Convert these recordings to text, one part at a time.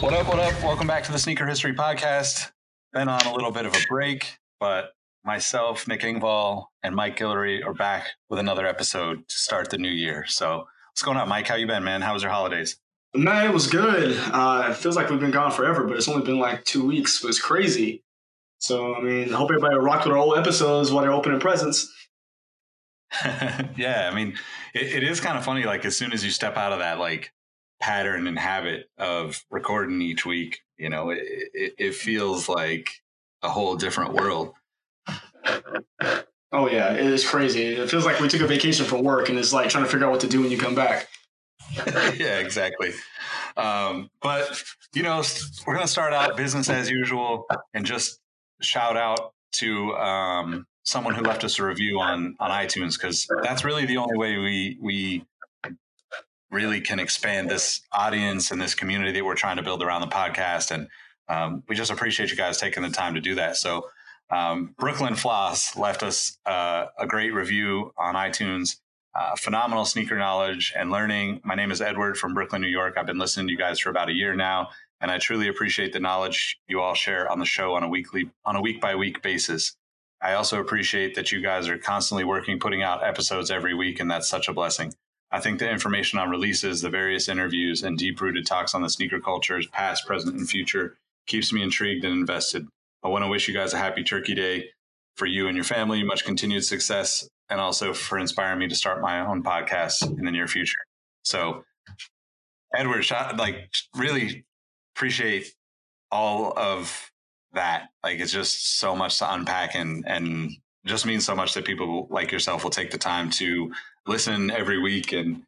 What up, what up? Welcome back to the Sneaker History Podcast. Been on a little bit of a break, but myself, Nick Engvall, and Mike Guillory are back with another episode to start the new year. So what's going on, Mike? How you been, man? How was your holidays? Man, it was good. Uh, it feels like we've been gone forever, but it's only been like two weeks. It was crazy. So, I mean, I hope everybody rocked with our old episodes while they're opening presents. yeah, I mean, it, it is kind of funny. Like as soon as you step out of that like pattern and habit of recording each week, you know, it, it, it feels like a whole different world. Oh, yeah, it is crazy. It feels like we took a vacation from work and it's like trying to figure out what to do when you come back. yeah, exactly. Um, but you know, we're going to start out business as usual and just shout out to um, someone who left us a review on on iTunes because that's really the only way we we really can expand this audience and this community that we're trying to build around the podcast. And um, we just appreciate you guys taking the time to do that. So. Um, Brooklyn Floss left us uh, a great review on iTunes uh, phenomenal sneaker knowledge and learning. My name is Edward from Brooklyn, New York. I've been listening to you guys for about a year now, and I truly appreciate the knowledge you all share on the show on a weekly, on a week by week basis. I also appreciate that you guys are constantly working, putting out episodes every week, and that's such a blessing. I think the information on releases, the various interviews, and deep rooted talks on the sneaker cultures, past, present, and future, keeps me intrigued and invested. I want to wish you guys a happy Turkey Day for you and your family, much continued success, and also for inspiring me to start my own podcast in the near future. So, Edward, like, really appreciate all of that. Like, it's just so much to unpack, and and just means so much that people like yourself will take the time to listen every week and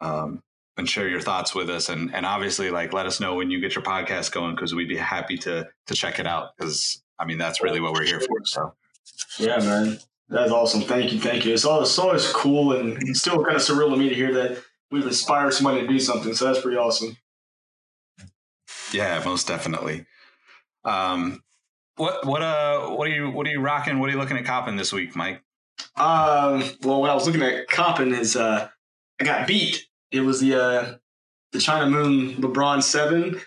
um, and share your thoughts with us and and obviously like let us know when you get your podcast going because we'd be happy to to check it out because I mean that's really what we're here for so Yeah, man. That's awesome. Thank you. Thank you. It's always, it's always cool and still kind of surreal to me to hear that we've inspired somebody to do something. So that's pretty awesome. yeah most definitely um what what uh what are you what are you rocking what are you looking at copping this week Mike Um, well, what I was looking at copping is uh, I got beat. It was the uh, the China Moon LeBron Seven.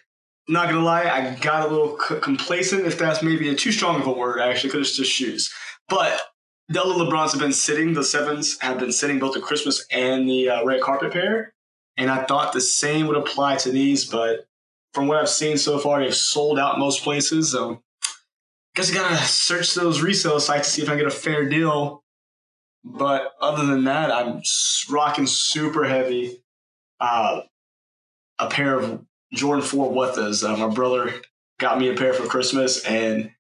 Not gonna lie, I got a little c- complacent, if that's maybe a too strong of a word, actually, because it's just shoes. But the other LeBrons have been sitting. The sevens have been sitting both the Christmas and the uh, red carpet pair, and I thought the same would apply to these. But from what I've seen so far, they've sold out most places. So, I guess I gotta search those resale sites to see if I can get a fair deal but other than that, I'm rocking super heavy. Uh, a pair of Jordan 4 Whatas. Uh, my brother got me a pair for Christmas, and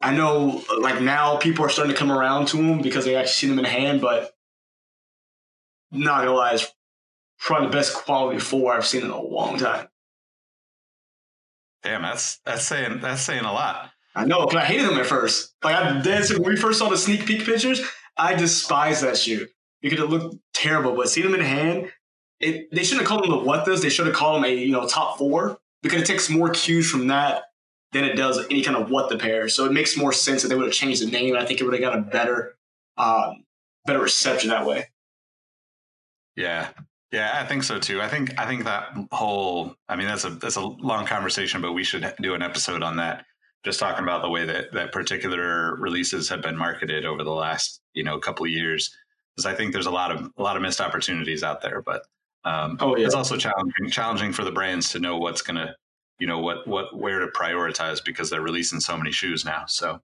I know like now people are starting to come around to them because they actually see them in hand, but not gonna lie, it's probably the best quality four I've seen in a long time. damn that's that's saying that's saying a lot I know, but I hated them at first. Like I did when we first saw the sneak peek pictures, I despise that shoe because it looked terrible. But seeing them in hand, it they shouldn't have called them the what this. They should have called them a you know top four because it takes more cues from that than it does any kind of what the pair. So it makes more sense that they would have changed the name. I think it would have got a better um, better reception that way. Yeah. Yeah, I think so too. I think I think that whole I mean that's a that's a long conversation, but we should do an episode on that. Just talking about the way that that particular releases have been marketed over the last, you know, couple of years. because I think there's a lot of a lot of missed opportunities out there. But um, Oh, yeah. it's also challenging challenging for the brands to know what's gonna you know what what where to prioritize because they're releasing so many shoes now. So,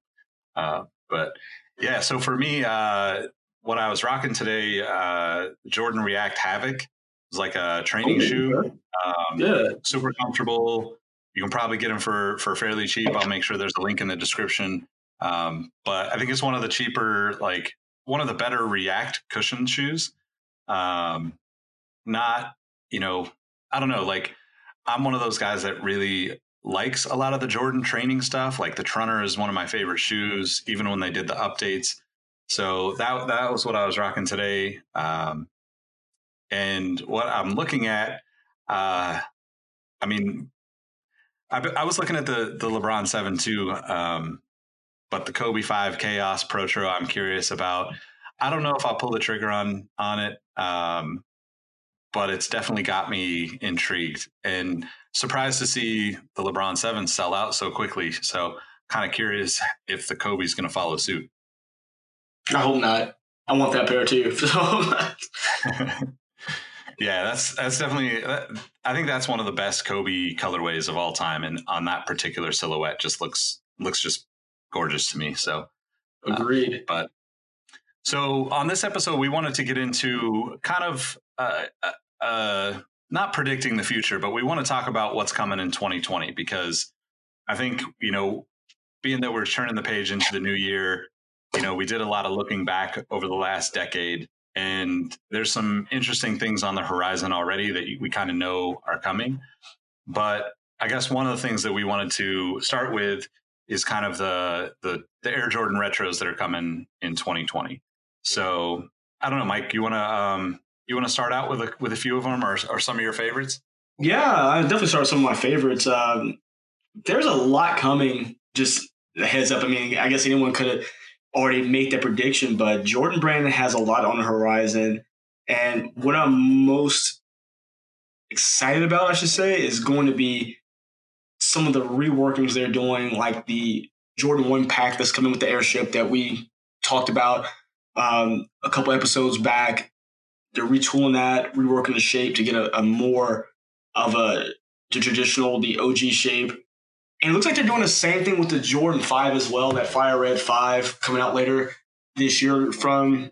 uh, but yeah, so for me, uh, what I was rocking today, uh, Jordan React Havoc was like a training Oh, shoe. Um, Yeah. super comfortable. You can probably get them for for fairly cheap. I'll make sure there's a link in the description. Um, but I think it's one of the cheaper, like one of the better React cushion shoes. Um, not, you know, I don't know. Like I'm one of those guys that really likes a lot of the Jordan training stuff. Like the Trunner is one of my favorite shoes, even when they did the updates. So that that was what I was rocking today. Um, and what I'm looking at, uh, I mean, I, I was looking at the the LeBron Seven too, um, but the Kobe Five Chaos Protro, I'm curious about. I don't know if I'll pull the trigger on on it, um, but it's definitely got me intrigued and surprised to see the LeBron Seven sell out so quickly. So, kind of curious if the Kobe's going to follow suit. I hope not. I want that pair too. yeah, that's that's definitely. I think that's one of the best Kobe colorways of all time, and on that particular silhouette, just looks looks just gorgeous to me. So, Agreed. but so on this episode, we wanted to get into kind of uh, uh, uh, not predicting the future, but we want to talk about what's coming in 2020 because I think you know, being that we're turning the page into the new year, you know, we did a lot of looking back over the last decade, and there's some interesting things on the horizon already that we kind of know are coming. But I guess one of the things that we wanted to start with is kind of the the, the Air Jordan retros that are coming in 2020. So I don't know, Mike. You want to um, you want to start out with a with a few of them, or, or some of your favorites? Yeah, I definitely start with some of my favorites. Um, there's a lot coming. Just a heads up. I mean, I guess anyone could have already made that prediction, but Jordan Brandon has a lot on the horizon. And what I'm most excited about, I should say, is going to be some of the reworkings they're doing, like the Jordan 1 pack that's coming with the airship that we talked about um, a couple episodes back. They're retooling that, reworking the shape to get a, a more of a traditional, the OG shape. And it looks like they're doing the same thing with the Jordan 5 as well, that Fire Red 5 coming out later this year. From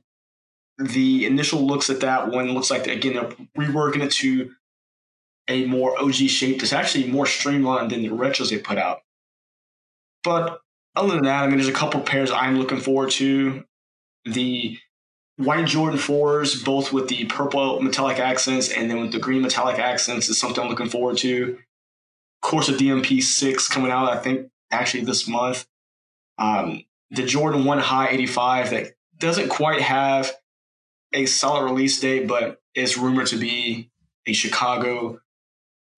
the initial looks at that one, looks like, again, they're reworking it to a more OG shape that's actually more streamlined than the retros they put out. But other than that, I mean, there's a couple pairs I'm looking forward to. The white Jordan 4s, both with the purple metallic accents and then with the green metallic accents, is something I'm looking forward to. Course, of DMP 6 coming out, I think, actually this month. Um, the Jordan 1 High 85 that doesn't quite have a solid release date, but is rumored to be a Chicago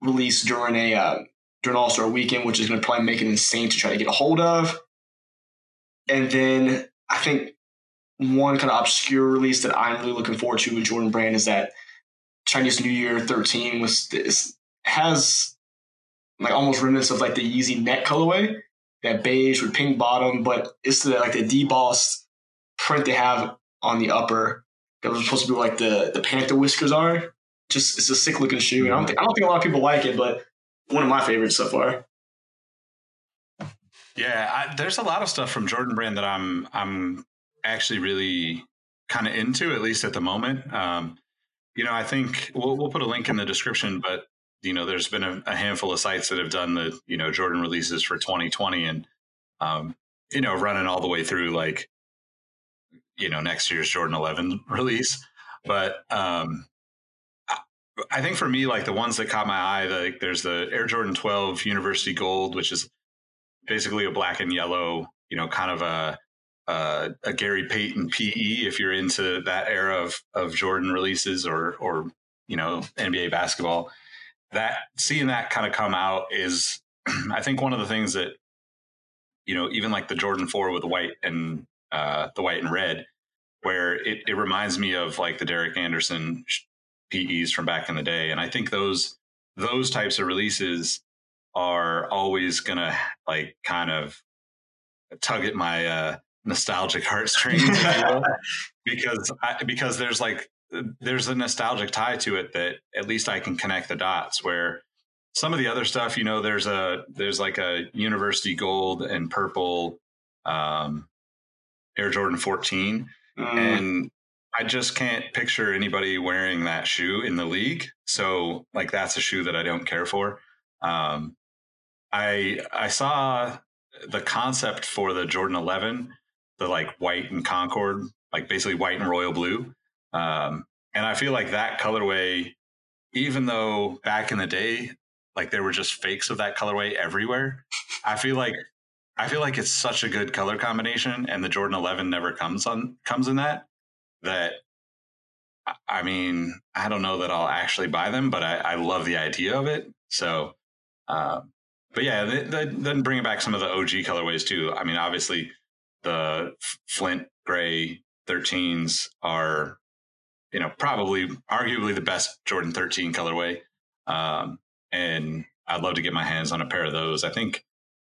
release during a uh, during All Star Weekend, which is going to probably make it insane to try to get a hold of. And then I think one kind of obscure release that I'm really looking forward to with Jordan Brand is that Chinese New Year 13 was this has like almost remnants of like the Yeezy net colorway, that beige with pink bottom, but it's the like the debossed print they have on the upper that was supposed to be like the the panther whiskers are. Just it's a sick looking shoe, and I don't think I don't think a lot of people like it, but one of my favorites so far. Yeah, I, there's a lot of stuff from Jordan Brand that I'm I'm actually really kind of into, at least at the moment. Um, you know, I think we'll we'll put a link in the description, but you know, there's been a, a handful of sites that have done the you know Jordan releases for 2020, and um, you know, running all the way through like you know next year's Jordan 11 release. But um, I, I think for me, like the ones that caught my eye, like there's the Air Jordan 12 University Gold, which is basically a black and yellow, you know, kind of a uh, a Gary Payton PE if you're into that era of of Jordan releases or or you know NBA basketball. That seeing that kind of come out is, I think, one of the things that you know, even like the Jordan Four with the white and uh, the white and red, where it, it reminds me of like the Derek Anderson PEs from back in the day, and I think those those types of releases are always gonna like kind of tug at my uh nostalgic heartstrings, if you will, because I, because there's like there's a nostalgic tie to it that at least I can connect the dots. Where some of the other stuff, you know, there's a there's like a university gold and purple um, Air Jordan 14, Mm, and I just can't picture anybody wearing that shoe in the league. So like that's a shoe that I don't care for. Um, I I saw the concept for the Jordan 11, the like white and Concord, like basically white and royal blue. Um, and I feel like that colorway, even though back in the day, like there were just fakes of that colorway everywhere, I feel like I feel like it's such a good color combination, and the Jordan 11 never comes on comes in that. That I- mean, I don't know that I'll actually buy them, but I, I love the idea of it. So, uh, but yeah, th- th- then bringing back some of the OG colorways too. I mean, obviously the Flint Gray 13s are, you know, probably arguably the best Jordan 13 colorway. Um, and I'd love to get my hands on a pair of those. I think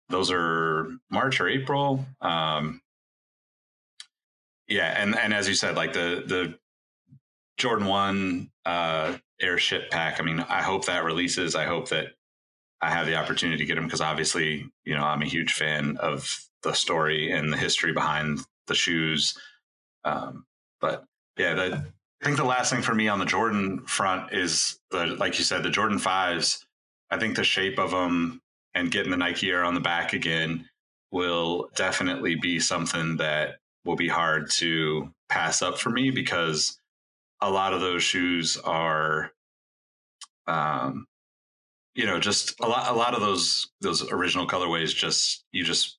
those are March or April. Um, yeah, and and as you said, like the the Jordan One uh, airship pack. I mean, I hope that releases. I hope that I have the opportunity to get them because obviously, you know, I'm a huge fan of the story and the history behind the shoes. Um, but yeah, the, I think the last thing for me on the Jordan front is the like you said, the Jordan fives. I think the shape of them and getting the Nike Air on the back again will definitely be something that will be hard to pass up for me because a lot of those shoes are um you know just a lot a lot of those those original colorways just you just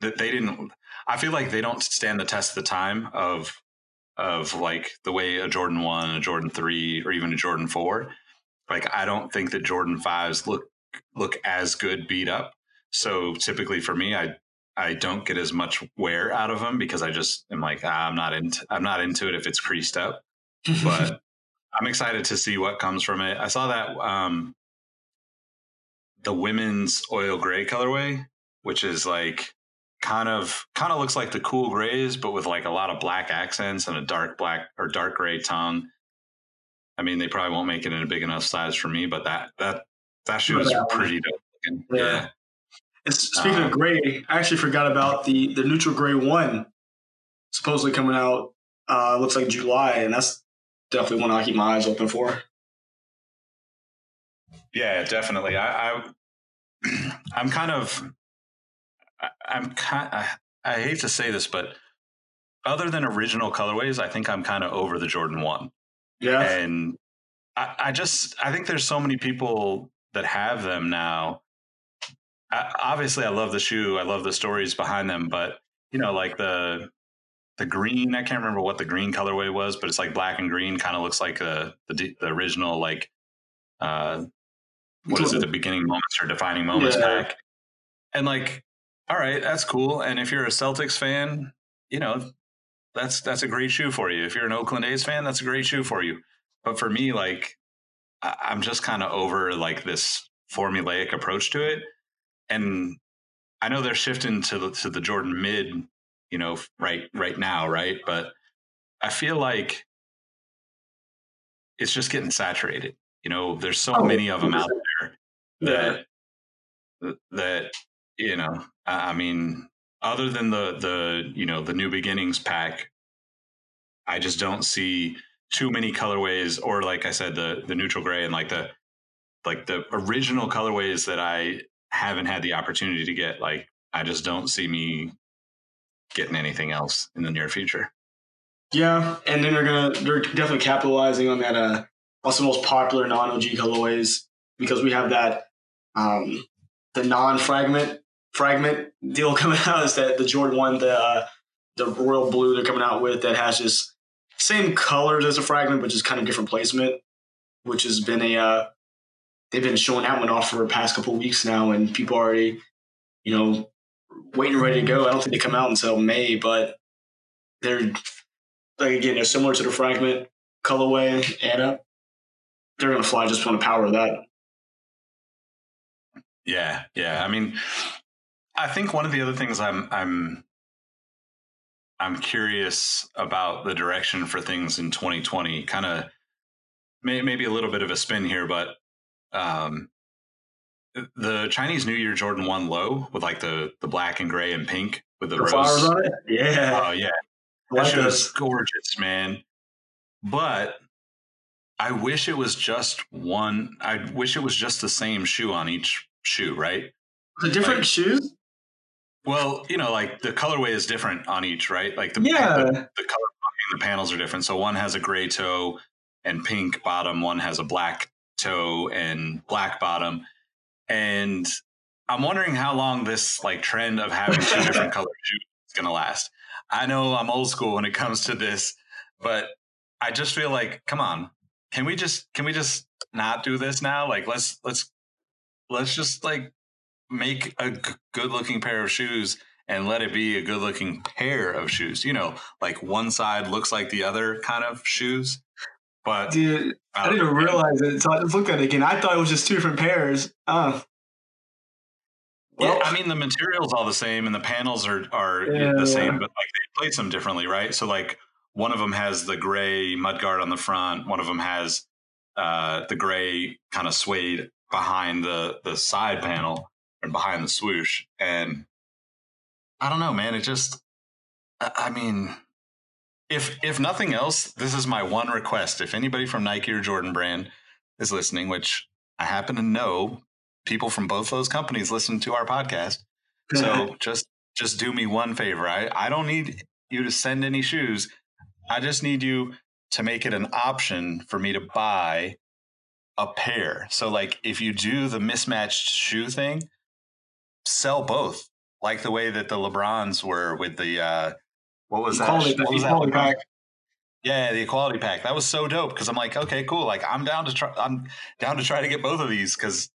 that they didn't i feel like they don't stand the test of the time of of like the way a jordan 1 a jordan 3 or even a jordan 4 like i don't think that jordan 5s look look as good beat up. So typically for me i i don't get as much wear out of them because i just am like ah, i'm not into i'm not into it if it's creased up. But I'm excited to see what comes from it. I saw that um, the women's oil gray colorway, which is like kind of kind of looks like the cool grays, but with like a lot of black accents and a dark black or dark gray tongue. I mean, they probably won't make it in a big enough size for me, but that that that shoe is pretty dope. looking. Yeah. yeah. And speaking Um, of gray, I actually forgot about the the neutral gray one, supposedly coming out. Uh, looks like July, and that's definitely one I keep my eyes open for. Yeah, definitely. I, I I'm kind of I- I'm kind I, I hate to say this, but other than original colorways, I think I'm kind of over the Jordan one. Yeah, And I, I just I think there's so many people that have them now. I, obviously, I love the shoe. I love the stories behind them, but you know, like the the green. I can't remember what the green colorway was, but it's like black and green. Kind of looks like the the, the original like uh, what is it? The beginning moments or defining moments Yeah. pack. And like, all right, that's cool. And if you're a Celtics fan, you know, that's that's a great shoe for you. If you're an Oakland A's fan, that's a great shoe for you. But for me, like, I- I'm just kind of over like this formulaic approach to it. And I know they're shifting to the to the Jordan mid, you know, right right now, right? But I feel like it's just getting saturated. You know, there's so Oh, many of them out there yeah. that that you know i mean other than the the you know the new beginnings pack i just don't see too many colorways or like i said the the neutral gray and like the like the original colorways that i haven't had the opportunity to get like i just don't see me getting anything else in the near future Yeah, and then they're gonna they're definitely capitalizing on that. Uh, also most popular non OG colorways because we have that um, the non fragment fragment deal coming out is that the Jordan one the uh, the royal blue they're coming out with that has just same colors as a fragment but just kind of different placement, which has been a uh, they've been showing that one off for the past couple weeks now and people already you know waiting ready to go. I don't think they come out until May, but they're like again, they're similar to the fragment colorway, and uh, they're gonna fly just on the power of that. Yeah, yeah. I mean, I think one of the other things I'm I'm I'm curious about the direction for things in 2020. Kind of may, maybe a little bit of a spin here, but um, the Chinese New Year Jordan One low with like the the black and gray and pink with the, The rose. flowers on it. Yeah. Oh yeah, that like was gorgeous, man. But I wish it was just one. I wish it was just the same shoe on each shoe, right? The different like- shoes. Well, you know, like the colorway is different on each, right? Like the Yeah. the, the color the panels are different. So one has a gray toe and pink bottom. One has a black toe and black bottom. And I'm wondering how long this like trend of having two different color shoes is going to last. I know I'm old school when it comes to this, but I just feel like, come on, can we just can we just not do this now? Like let's let's let's just like make a g- good looking pair of shoes and let it be a good looking pair of shoes. You know, like one side looks like the other kind of shoes. But Dude, I uh, didn't even realize it. So I just looked at it again. I thought it was just two different pairs. Uh, yeah, well, I mean the material's all the same and the panels are are Yeah. the same, but like they place them differently, right? So like one of them has the gray mudguard on the front, one of them has uh, the gray kind of suede behind the the side panel and behind the swoosh, and I don't know, man. It just, I mean, if if nothing else, this is my one request. If anybody from Nike or Jordan Brand is listening, which I happen to know people from both those companies listen to our podcast, so just just do me one favor. I I don't need you to send any shoes. I just need you to make it an option for me to buy a pair. So like if you do the mismatched shoe thing, sell both. Like the way that the LeBrons were with the uh what was that? Equality, what was equality LeBron- pack. Yeah, the equality pack. That was so dope because I'm like, okay, cool. Like I'm down to try I'm down to try to get both of these because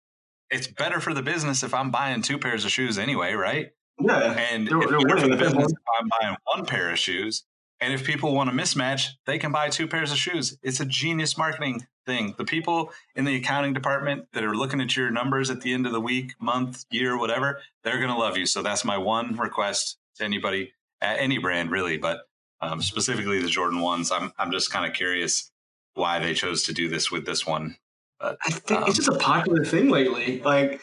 it's better for the business if I'm buying two pairs of shoes anyway, right? Yeah. And They're- they're better for the at business if I'm buying one pair of shoes. And if people want to mismatch, they can buy two pairs of shoes. It's a genius marketing thing. The people in the accounting department that are looking at your numbers at the end of the week, month, year, whatever, they're going to love you. So that's my one request to anybody at any brand, really, but um, specifically the Jordan ones. I'm I'm just kind of curious why they chose to do this with this one. But I think it's Um, just a popular thing lately. Like,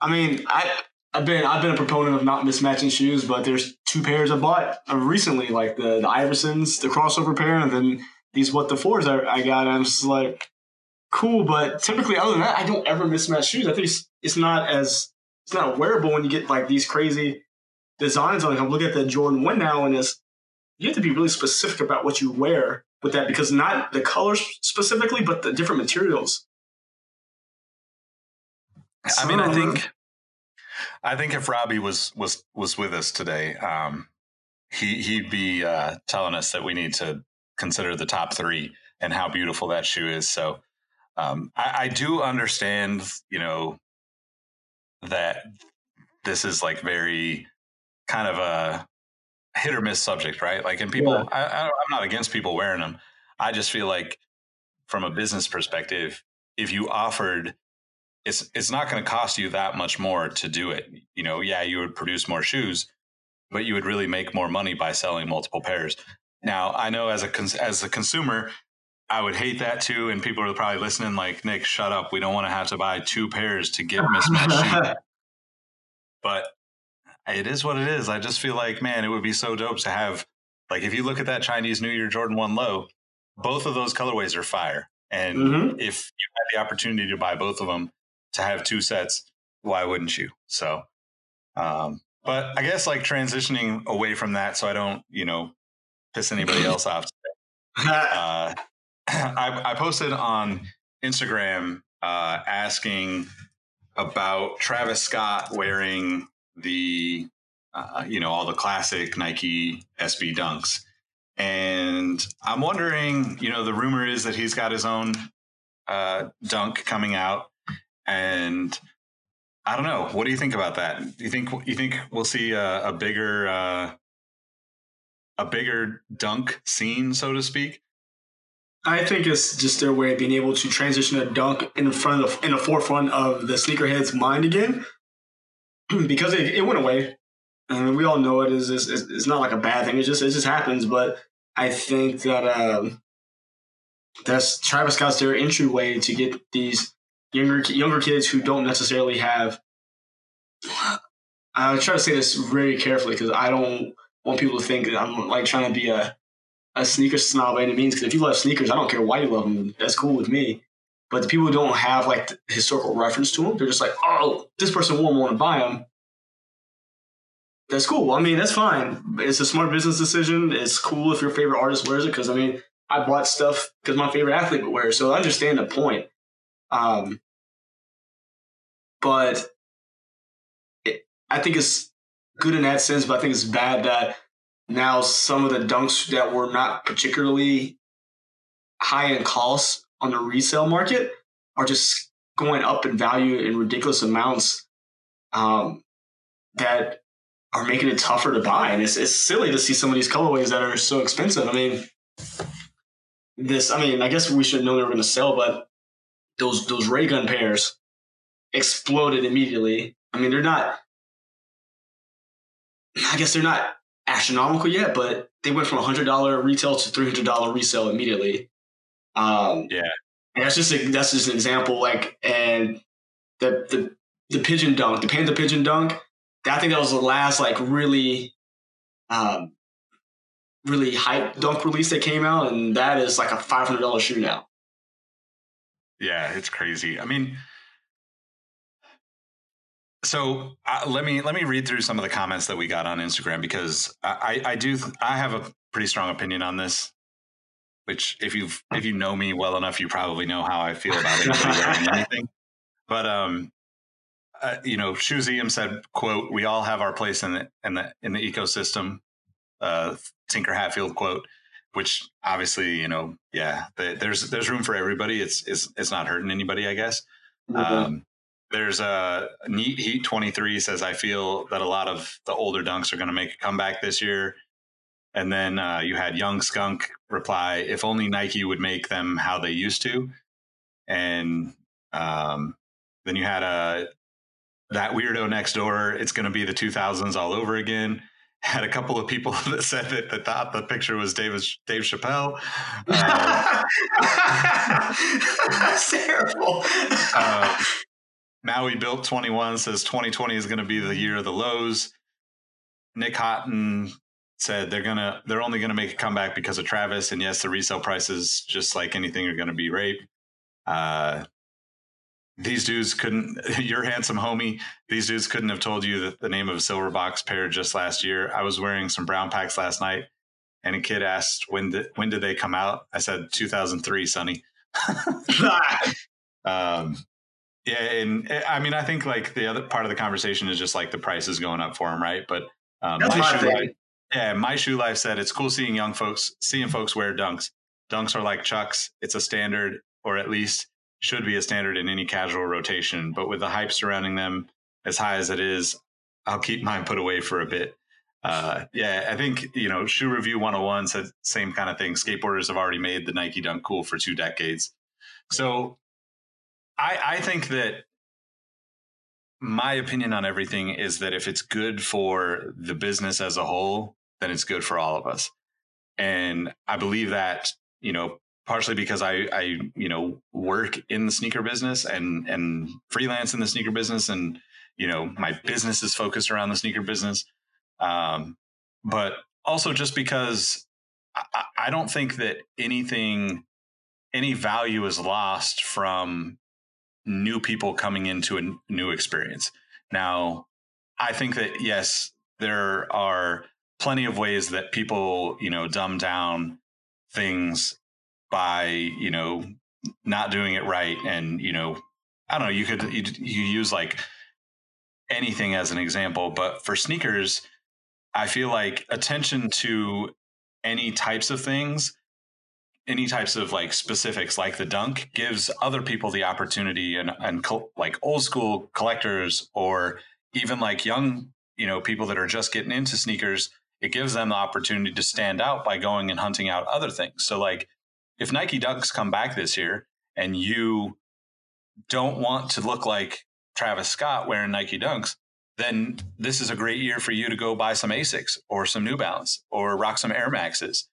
I mean, I I've been I've been a proponent of not mismatching shoes, but there's two pairs I bought uh, recently, like the the Iversons, the crossover pair, and then these what the fours I, I got. I'm just like, cool, but typically other than that, I don't ever mismatch shoes. I think it's, it's not as it's not wearable when you get like these crazy designs on it. I'm looking at the Jordan One now, and it's you have to be really specific about what you wear with that because not the colors specifically, but the different materials. I mean, I think, I think if Robbie was was was with us today, um, he he'd be uh, telling us that we need to consider the top three and how beautiful that shoe is. So, um, I, I do understand, you know, that this is like very kind of a hit or miss subject, right? Like, and people, Yeah. I, I, I'm not against people wearing them. I just feel like, from a business perspective, if you offered it's it's not going to cost you that much more to do it. You know, yeah, you would produce more shoes, but you would really make more money by selling multiple pairs. Now, I know as a cons- as a consumer, I would hate that too, and people are probably listening like, Nick, shut up. We don't want to have to buy two pairs to get mismatched shoes. But it is what it is. I just feel like, man, it would be so dope to have like if you look at that Chinese New Year Jordan One Low, both of those colorways are fire. And Mhm. if you had the opportunity to buy both of them to have two sets, why wouldn't you? So, um, but I guess like transitioning away from that, so I don't, you know, piss anybody else off. Uh, I, I posted on Instagram uh, asking about Travis Scott wearing the, uh, you know, all the classic Nike SB Dunks. And I'm wondering, you know, the rumor is that he's got his own uh, dunk coming out, and I don't know. What do you think about that? Do you think you think we'll see a, a bigger uh, a bigger dunk scene, so to speak? I think it's just their way of being able to transition a dunk in front of in the forefront of the sneakerhead's mind again, because it, it went away. Mean, we all know it is. It's, it's not like a bad thing. It just it just happens. But I think that um, that's Travis Scott's their entryway to get these younger younger kids who don't necessarily have. I try to say this very carefully because I don't want people to think that I'm like trying to be a a sneaker snob by any means. Because if you love sneakers, I don't care why you love them. That's cool with me. But the people who don't have like historical reference to them, they're just like, oh, this person won't want to buy them. That's cool. I mean, that's fine. It's a smart business decision. It's cool if your favorite artist wears it because I mean, I bought stuff because my favorite athlete would wear. it. So I understand the point. Um, but it, I think it's good in that sense. But I think it's bad that now some of the dunks that were not particularly high in cost on the resale market are just going up in value in ridiculous amounts um, that are making it tougher to buy. And it's, it's silly to see some of these colorways that are so expensive. I mean, this, I mean, I guess we should know they were going to sell, but those, those ray gun pairs exploded immediately. I mean, they're not, I guess they're not astronomical yet, but they went from $100 retail to $300 resale immediately. Um, Yeah. and that's just a, that's just an example. Like, and the the the pigeon dunk, the panda pigeon dunk. I think that was the last like really, um, really hype dunk release that came out, and that is like a five hundred dollar shoe now. Yeah, it's crazy. I mean, so uh, let me let me read through some of the comments that we got on Instagram because I, I do I have a pretty strong opinion on this. Which, if you if you know me well enough, you probably know how I feel about anybody wearing anything. But um, uh, you know, Shuzium said, "quote We all have our place in the in the in the ecosystem." Uh, Tinker Hatfield quote, which obviously, you know, yeah, the, there's there's room for everybody. It's it's it's not hurting anybody, I guess. Um, there's a neat heat 23 says I feel that a lot of the older dunks are going to make a comeback this year. And then uh, you had Young Skunk reply, if only Nike would make them how they used to. And um, then you had a that weirdo next door. It's going to be the 2000s all over again. Had a couple of people that said that, that thought the picture was David Dave Chappelle. Um, That's terrible. uh, Maui built 21 says 2020 is going to be the year of the lows. Nick Houghton said they're gonna they're only gonna make a comeback because of Travis, and yes, the resale prices, just like anything, are gonna be rape. Uh, these dudes couldn't. You're handsome, homie. These dudes couldn't have told you the, the name of a silver box pair just last year. I was wearing some brown packs last night, and a kid asked when did when did they come out? I said 2003, Sonny. Um, yeah, and uh, I mean, I think like the other part of the conversation is just like the price is going up for them, right? But um, my my shoe life, yeah, my shoe life said it's cool seeing young folks, seeing folks wear dunks. Dunks are like chucks; it's a standard, or at least should be a standard in any casual rotation. But with the hype surrounding them as high as it is, I'll keep mine put away for a bit. Uh, yeah, I think you know, Shoe Review 101 said same kind of thing. Skateboarders have already made the Nike Dunk cool for two decades. So I, I think that my opinion on everything is that if it's good for the business as a whole, then it's good for all of us. And I believe that, you know, partially because I, I, you know, work in the sneaker business and, and freelance in the sneaker business. And, you know, my business is focused around the sneaker business. Um, but also just because I, I don't think that anything, any value is lost from new people coming into a new experience. Now, I think that yes, there are plenty of ways that people, you know, dumb down things by, you know, not doing it right and, you know, I don't know, you could you, use like anything as an example, but for sneakers, I feel like attention to any types of things any types of like specifics like the dunk gives other people the opportunity and and col- like old school collectors or even like young you know people that are just getting into sneakers it gives them the opportunity to stand out by going and hunting out other things so like if nike dunks come back this year and you don't want to look like travis scott wearing nike dunks then this is a great year for you to go buy some Asics or some New Balance or rock some Air Maxes.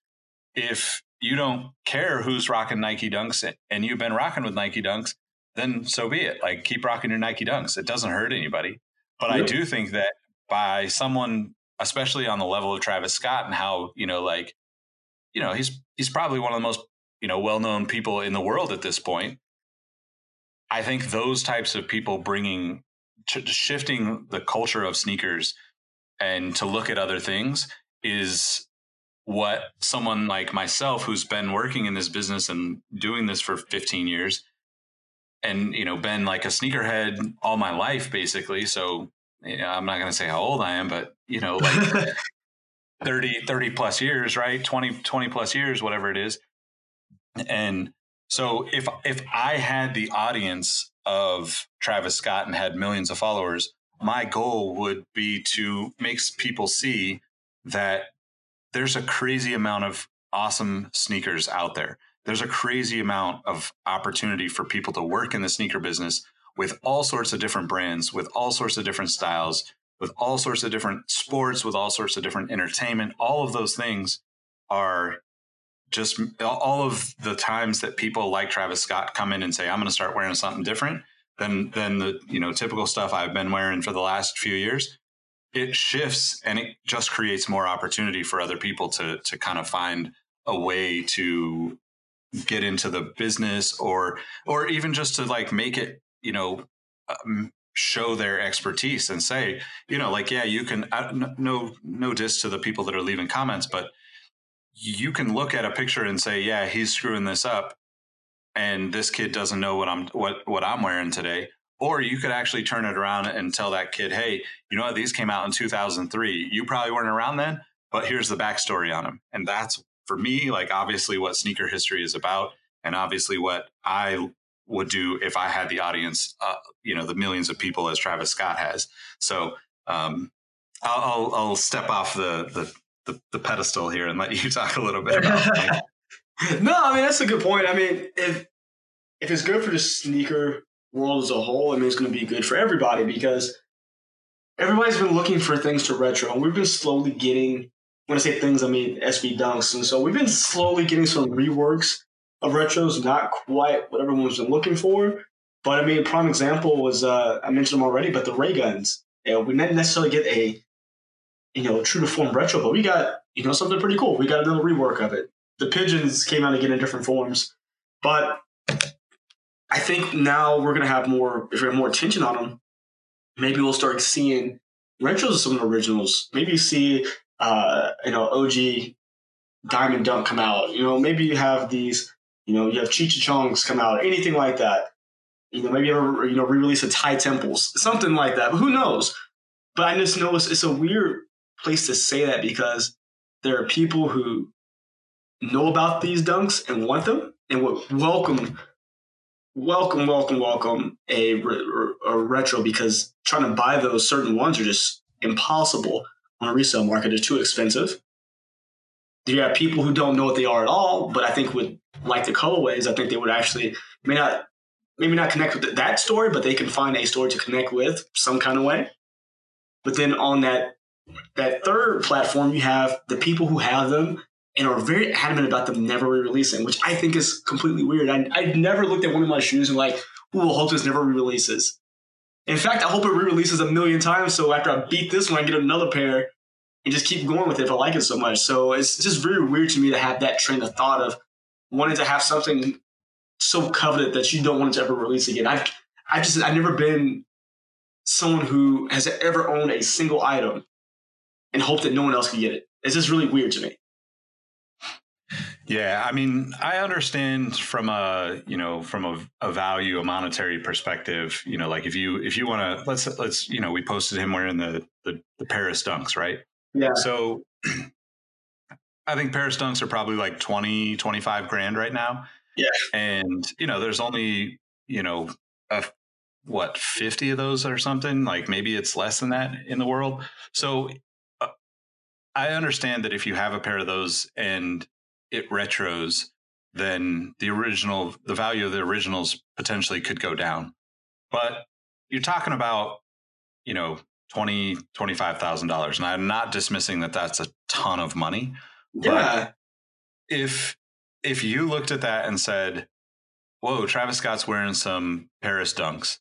If you don't care who's rocking Nike Dunks and you've been rocking with Nike Dunks, then so be it. Like keep rocking your Nike Dunks. It doesn't hurt anybody. But I do think that by someone, especially on the level of Travis Scott and how, you know, like, you know, he's he's probably one of the most, you know, well-known people in the world at this point. I think those types of people bringing shifting the culture of sneakers and to look at other things is what someone like myself who's been working in this business and doing this for 15 years and you know been like a sneakerhead all my life basically. So you know, i'm not going to say how old i am but you know like 30 30 plus years right? 20 20 plus years whatever it is. And so if if i had the audience of Travis Scott and had millions of followers, my goal would be to make people see that there's a crazy amount of awesome sneakers out there. There's a crazy amount of opportunity for people to work in the sneaker business with all sorts of different brands, with all sorts of different styles, with all sorts of different sports, with all sorts of different entertainment. All of those things are just all of the times that people like Travis Scott come in and say, I'm going to start wearing something different than, than the, you know, typical stuff I've been wearing for the last few years. It shifts and it just creates more opportunity for other people to, to kind of find a way to get into the business or, or even just to like make it, you know, um, show their expertise and say, you know, like, yeah, you can, no, no diss to the people that are leaving comments, but you can look at a picture and say, yeah, he's screwing this up and this kid doesn't know what I'm what what I'm wearing today. Or you could actually turn it around and tell that kid, hey, you know what, these came out in 2003. You probably weren't around then, but here's the backstory on them. And that's for me, like obviously what sneaker history is about, and obviously what I would do if I had the audience, uh, you know, the millions of people as Travis Scott has. So um, I'll, I'll, I'll step off the, the the, the pedestal here and let you talk a little bit about no, I mean that's a good point. I mean, if if it's good for the sneaker world as a whole, I mean it's going to be good for everybody because everybody's been looking for things to retro, and we've been slowly getting. When I say things, I mean SB Dunks, and so we've been slowly getting some reworks of retros, not quite what everyone's been looking for. But I mean, a prime example was uh, I mentioned them already, but the ray guns. You know, we didn't necessarily get a you know, true to form retro, but we got, you know, something pretty cool. We got a little rework of it. The pigeons came out again in different forms, but I think now we're gonna have more, if we have more attention on them, maybe we'll start seeing retros of some of the originals. Maybe see, uh, you know, OG Diamond Dunk come out. You know, maybe you have these, you know, you have Cheech Chongs come out, anything like that. You know, maybe ever, you know, re-release a Thai Temples, something like that. But who knows? But I just know it's, it's a weird place to say that because there are people who know about these dunks and want them and would welcome, welcome, welcome, welcome a, a retro because trying to buy those certain ones are just impossible on a resale market. They're too expensive. You have people who don't know what they are at all, but I think would like the colorways. I think they would actually may not maybe not connect with that story, but they can find a story to connect with some kind of way. But then on that that third platform, you have the people who have them and are very adamant about them never re-releasing, which I think is completely weird. I, I've never looked at one of my shoes and like, ooh, I hope this never re-releases. In fact, I hope it re-releases a million times. So after I beat this one, I get another pair and just keep going with it if I like it so much. So it's just very weird to me to have that train of thought of wanting to have something so coveted that you don't want it to ever release again. I've, I just, I've never been someone who has ever owned a single item and hope that no one else can get it. It's just really weird to me. Yeah, I mean, I understand from a you know from a, a value, a monetary perspective. You know, like if you if you want to let's let's you know we posted him wearing the, the the Paris Dunks, right? Yeah. So I think Paris Dunks are probably like 20, 25 grand right now. Yeah. And you know, there's only you know a, what 50 of those or something like maybe it's less than that in the world so uh, I understand that if you have a pair of those and it retros, then the original, the value of the originals potentially could go down. But you're talking about, you know, twenty twenty five thousand dollars, and I'm not dismissing that that's a ton of money. Yeah. if if you looked at that and said, "Whoa, Travis Scott's wearing some Paris Dunks,"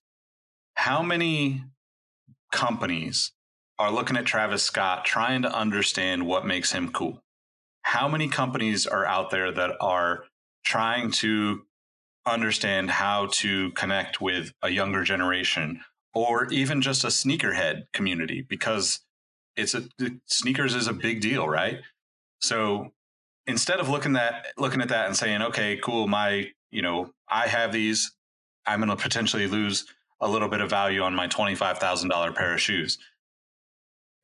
how many companies are looking at Travis Scott trying to understand what makes him cool? How many companies are out there that are trying to understand how to connect with a younger generation or even just a sneakerhead community because it's a sneakers is a big deal, right? So instead of looking that looking at that and saying, okay, cool, my you know I have these, I'm going to potentially lose a little bit of value on my twenty five thousand dollar pair of shoes.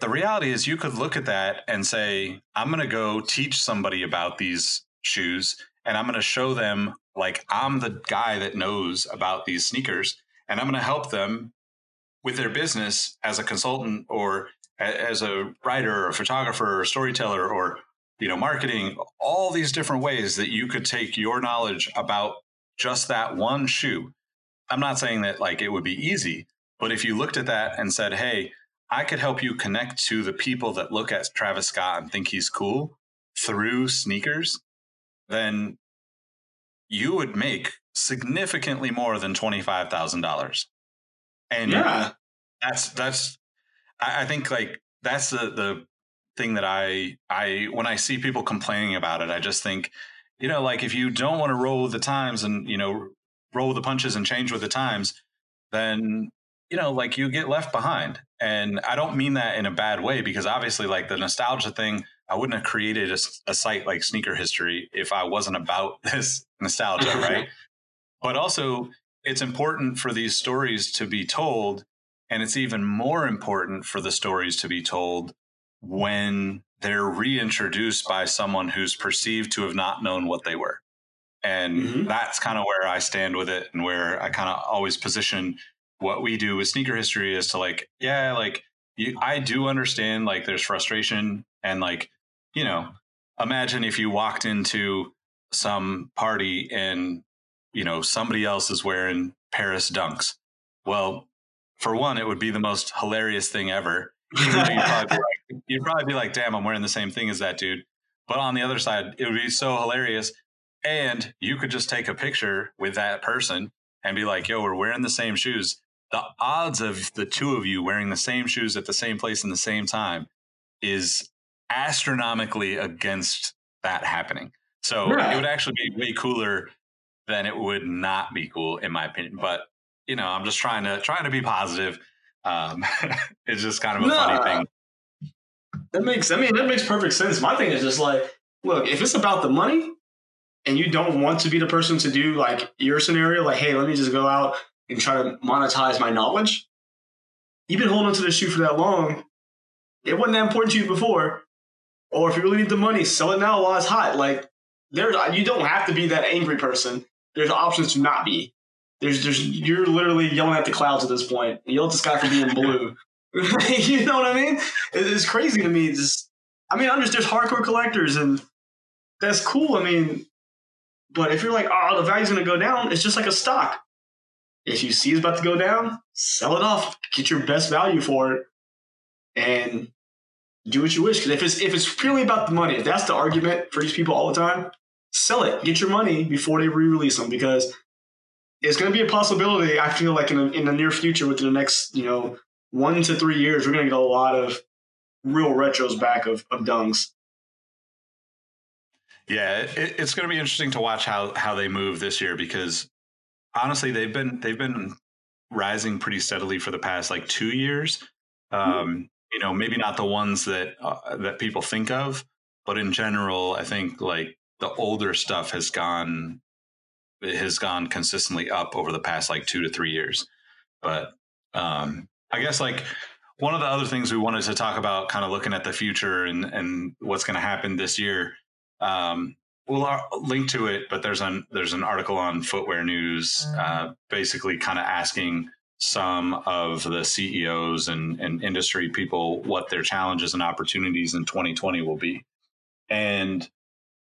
The reality is, you could look at that and say, I'm going to go teach somebody about these shoes, and I'm going to show them like I'm the guy that knows about these sneakers, and I'm going to help them with their business as a consultant or as a writer or a photographer or storyteller or you know marketing all these different ways that you could take your knowledge about just that one shoe. I'm not saying that like it would be easy but if you looked at that and said hey i could help you connect to the people that look at travis scott and think he's cool through sneakers then you would make significantly more than $25000 and Yeah. that's that's I, I think like that's the the thing that I I when I see people complaining about it, I just think, you know, like if you don't want to roll with the times and you know roll with the punches and change with the times, then you know like you get left behind. And I don't mean that in a bad way because obviously like the nostalgia thing, I wouldn't have created a site like Sneaker History if I wasn't about this nostalgia, right? but also it's important for these stories to be told and it's even more important for the stories to be told when they're reintroduced by someone who's perceived to have not known what they were and Mhm. that's kind of where i stand with it and where i kind of always position what we do with sneaker history is to like yeah like you, i do understand like there's frustration and like you know imagine if you walked into some party and you know somebody else is wearing paris dunks. Well for one it would be the most hilarious thing ever. You'd, probably like, you'd probably be like damn i'm wearing the same thing as that dude. But on the other side it would be so hilarious. And you could just take a picture with that person and be like yo we're wearing the same shoes the odds of the two of you wearing the same shoes at the same place in the same time is astronomically against that happening so it would actually be way cooler than it would not be cool in my opinion but you know i'm just trying to trying to be positive um it's just kind of a No. funny thing That makes I mean that makes perfect sense. My thing is just like, look, if it's about the money and you don't want to be the person to do like your scenario, like, hey, let me just go out and try to monetize my knowledge. You've been holding on to the shoe for that long. It wasn't that important to you before. Or if you really need the money, sell it now while it's hot. Like there's you don't have to be that angry person. There's options to not be. There's there's you're literally yelling at the clouds at this point. You yell at the sky for being blue. you know what I mean? It's crazy to me. Just, I mean, I'm just there's hardcore collectors, and that's cool. I mean, but if you're like, oh, the value's gonna go down, it's just like a stock. If you see it's about to go down, sell it off, get your best value for it, and do what you wish. Because if it's if it's purely about the money, if that's the argument for these people all the time, sell it, get your money before they re-release them, because it's going to be a possibility. I feel like in, a, in the near future, within the next you know one to three years, we're going to get a lot of real retros back of, of dunks. Yeah, it, it's going to be interesting to watch how how they move this year because honestly, they've been they've been rising pretty steadily for the past like two years. Um, you know, maybe not the ones that uh, that people think of, but in general, I think like the older stuff has gone it has gone consistently up over the past like two to three years. But um, I guess like one of the other things we wanted to talk about, kind of looking at the future and and what's going to happen this year. Um, we'll link to it, but there's an there's an article on Footwear News, uh, basically kind of asking some of the CEOs and, and industry people what their challenges and opportunities in 2020 will be. And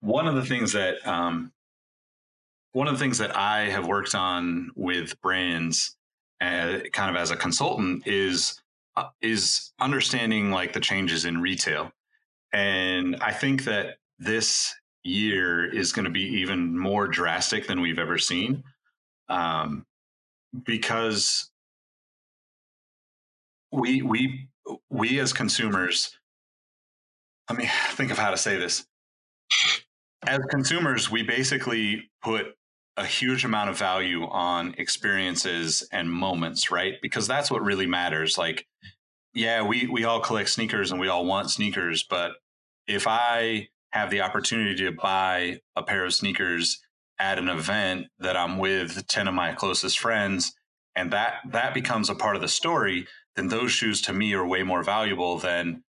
one of the things that um, one of the things that I have worked on with brands, uh, kind of as a consultant, is uh, is understanding like the changes in retail. And I think that this year is going to be even more drastic than we've ever seen. Um, because we we we as consumers let me think of how to say this. As consumers we basically put a huge amount of value on experiences and moments right? Because that's what really matters. Like yeah we we all collect sneakers and we all want sneakers but if i have the opportunity to buy a pair of sneakers at an event that i'm with 10 of my closest friends and that that becomes a part of the story then those shoes to me are way more valuable than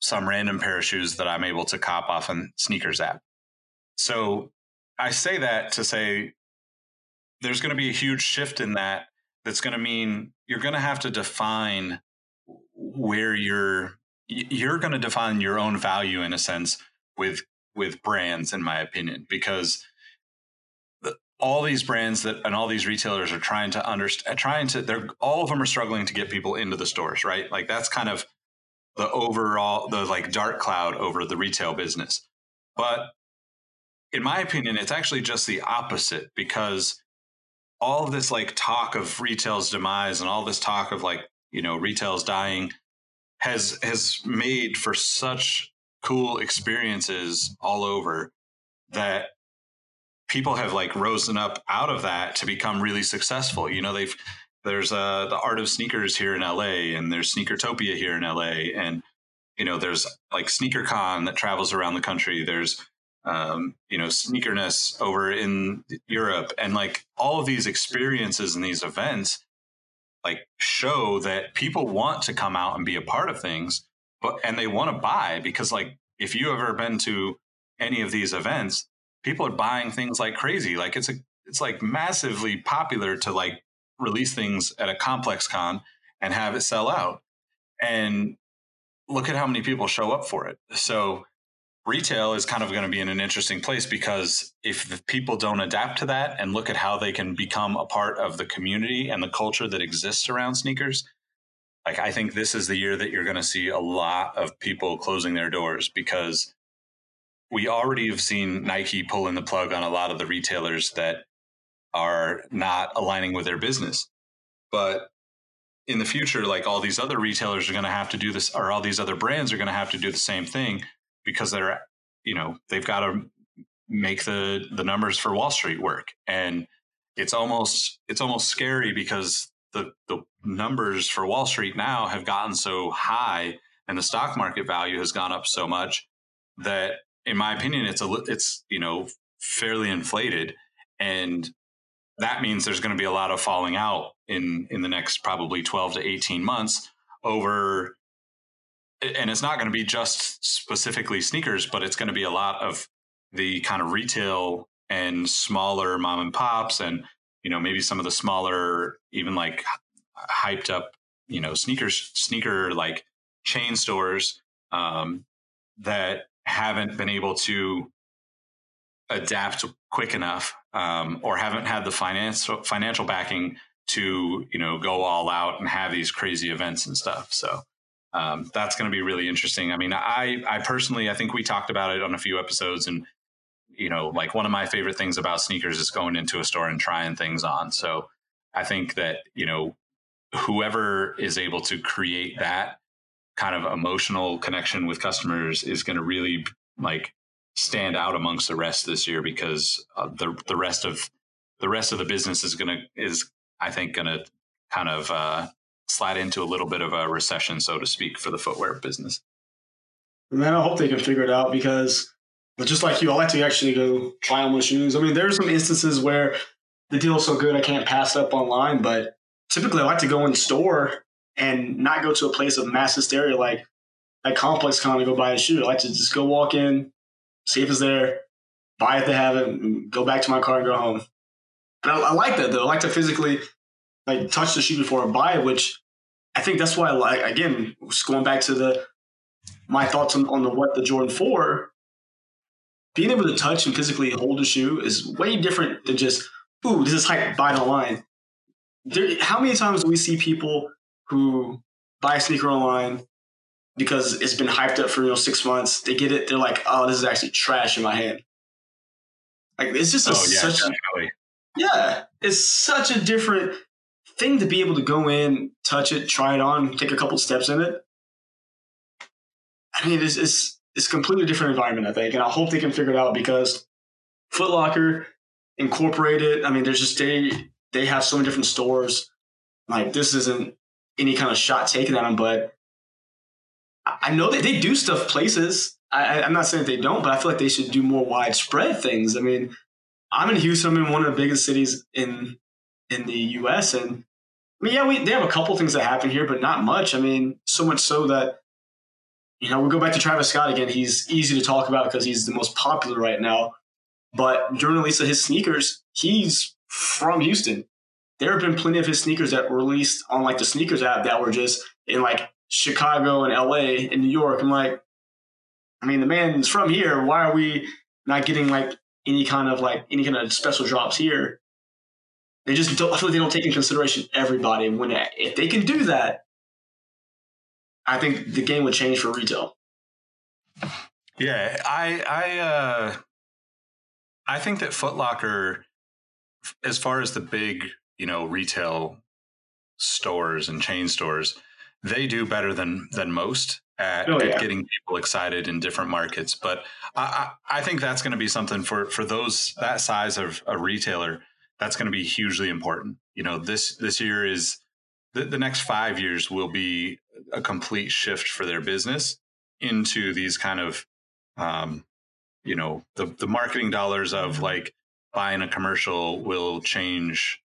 some random pair of shoes that I'm able to cop off on sneakers app. So I say that to say there's going to be a huge shift in that that's going to mean you're going to have to define where you're you're going to define your own value in a sense with with brands in my opinion because all these brands that and all these retailers are trying to understand uh, trying to they're all of them are struggling to get people into the stores right? Like that's kind of the overall the like dark cloud over the retail business. But in my opinion it's actually just the opposite because all of this like talk of retail's demise and all this talk of like you know retail's dying has has made for such cool experiences all over that people have like risen up out of that to become really successful. You know, they've there's uh, the art of sneakers here in LA, and there's Sneakertopia here in LA, and you know there's like SneakerCon that travels around the country. There's um, you know sneakerness over in Europe, and like all of these experiences and these events like show that people want to come out and be a part of things, but and they want to buy because like if you ever been to any of these events, people are buying things like crazy. Like it's a it's like massively popular to like release things at a complex con and have it sell out. And look at how many people show up for it. So retail is kind of going to be in an interesting place because if people don't adapt to that and look at how they can become a part of the community and the culture that exists around sneakers, like I think this is the year that you're going to see a lot of people closing their doors because we already have seen Nike pulling the plug on a lot of the retailers that are not aligning with their business. But in the future, like all these other retailers are going to have to do this, or all these other brands are going to have to do the same thing because they're, you know, they've got to make the the numbers for Wall Street work, and it's almost it's almost scary because the the numbers for Wall Street now have gotten so high, and the stock market value has gone up so much that in my opinion, it's a it's you know fairly inflated, and that means there's going to be a lot of falling out in in the next probably 12 to 18 months over and it's not going to be just specifically sneakers but it's going to be a lot of the kind of retail and smaller mom and pops and you know maybe some of the smaller even like hyped up you know sneakers sneaker like chain stores um, that haven't been able to adapt quick enough um, or haven't had the financial financial backing to you know go all out and have these crazy events and stuff. So um, that's going to be really interesting. I mean i i personally i think we talked about it on a few episodes and you know like one of my favorite things about sneakers is going into a store and trying things on so i think that you know whoever is able to create that kind of emotional connection with customers is going to really like stand out amongst the rest this year because uh, the the rest of the rest of the business is going to is I think going to kind of uh, slide into a little bit of a recession, so to speak, for the footwear business. Man, I hope they can figure it out because, but just like you, I like to actually go try on my shoes. I mean, there are some instances where the deal is so good I can't pass up online, but typically I like to go in store and not go to a place of mass hysteria like at Complex Con to go buy a shoe. I like to just go walk in, see if it's there, buy if they have it, and go back to my car and go home. And I, I like that though. I like to physically like touch the shoe before I buy it, which I think that's why I like again, going back to the my thoughts on, on the what the Jordan 4, being able to touch and physically hold a shoe is way different than just, ooh, this is hype, buy it online. There, how many times do we see people who buy a sneaker online because it's been hyped up for you know six months. They get it, they're like, oh, this is actually trash in my hand. Like it's just a, Oh yeah, such definitely. yeah, it's such a different thing to be able to go in, touch it, try it on, take a couple steps in it. I mean, it's it's it's a completely different environment, I think, and I hope they can figure it out because Foot Locker incorporated. I mean, there's just they they have so many different stores. Like this isn't any kind of shot taken at them, but I know that they do stuff places. I, I'm not saying that they don't, but I feel like they should do more widespread things. I mean, I'm in Houston. I'm in one of the biggest cities in in the U.S. and I mean, yeah, we they have a couple things that happen here, but not much. I mean, so much so that you know we go back to Travis Scott again. He's easy to talk about because he's the most popular right now. But during release of his sneakers, he's from Houston. There have been plenty of his sneakers that were released on like the sneakers app that were just in like Chicago and LA and New York. I'm like, I mean, the man's from here. Why are we not getting like any kind of like any kind of special drops here? They just don't. I feel like they don't take in consideration everybody. When if they can do that, I think the game would change for retail. Yeah, I I uh I think that Foot Locker as far as the big, you know, retail stores and chain stores, they do better than than most at, Oh, at getting people excited in different markets. But I, I, I think that's going to be something for for those that size of a retailer. That's going to be hugely important. You know, this this year is the, the next five years will be a complete shift for their business into these kind of um, you know the the marketing dollars of like buying a commercial will change.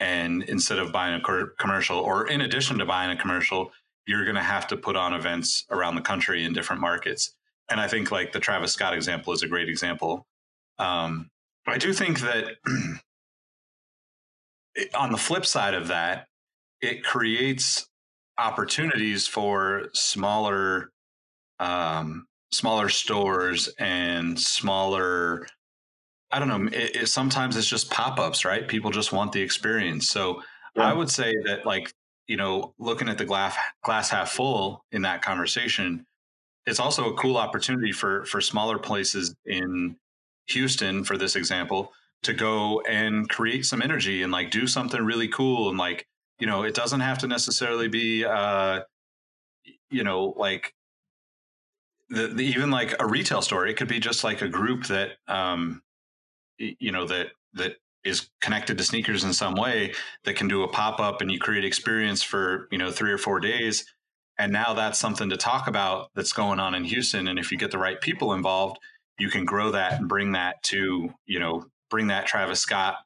And instead of buying a commercial or in addition to buying a commercial you're going to have to put on events around the country in different markets. And i think like the travis scott example is a great example. Um, i do think that on the flip side of that it creates opportunities for smaller um, smaller stores and smaller i don't know it, it, sometimes it's just pop-ups right people just want the experience so Yeah. i would say that like you know looking at the glass glass half full in that conversation it's also a cool opportunity for for smaller places in houston for this example to go and create some energy and like do something really cool and like you know it doesn't have to necessarily be uh you know like the, the even like a retail store it could be just like a group that um you know that that is connected to sneakers in some way that can do a pop-up and you create experience for you know three or four days. And now that's something to talk about that's going on in houston and if you get the right people involved you can grow that and bring that to you know bring that travis scott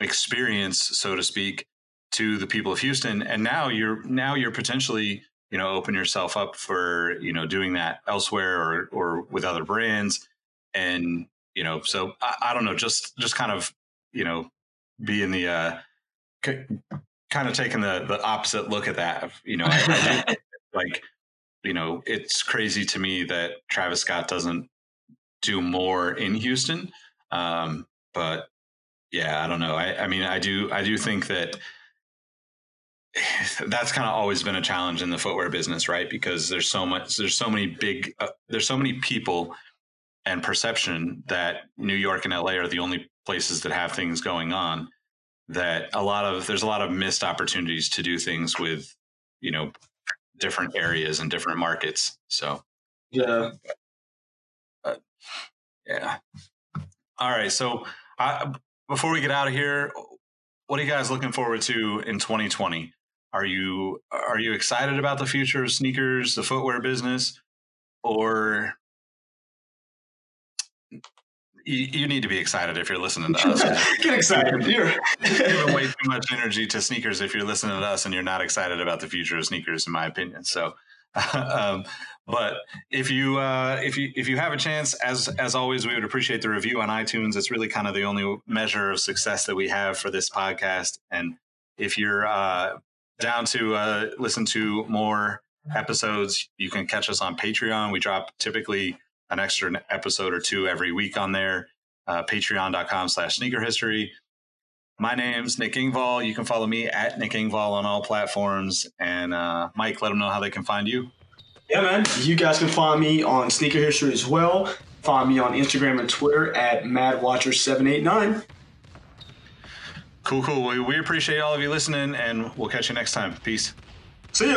experience so to speak to the people of houston and now you're now you're potentially you know open yourself up for you know doing that elsewhere or or with other brands. And you know so i, I don't know just just kind of you know being the uh k- kind of taking the the opposite look at that. You know I, I do, like you know it's crazy to me that travis scott doesn't do more in houston. Um but yeah i don't know. I i mean i do i do think that that's kind of always been a challenge in the footwear business, right? Because there's so much, there's so many big, uh, there's so many people and perception that New York and LA are the only places that have things going on. That a lot of there's a lot of missed opportunities to do things with, you know, different areas and different markets. So Yeah. yeah. All right. So I, before we get out of here, what are you guys looking forward to in 2020? Are you are you excited about the future of sneakers, the footwear business, or you, you need to be excited if you're listening to us? Get excited. You're giving way too much energy to sneakers if you're listening to us and you're not excited about the future of sneakers, in my opinion. So, um, but if you uh, if you if you have a chance, as as always, we would appreciate the review on iTunes. It's really kind of the only measure of success that we have for this podcast. And if you're uh, down to uh, listen to more episodes, you can catch us on Patreon. We drop typically an extra episode or two every week on there. Uh, Patreon.com slash sneaker history. My name's Nick Engvall. You can follow me at Nick Engvall on all platforms. And uh, Mike, let them know how they can find you. Yeah, man. You guys can find me on Sneaker History as well. Find me on Instagram and Twitter at MadWatcher789. Cool, cool. We, appreciate all of you listening, and we'll catch you next time. Peace. See ya.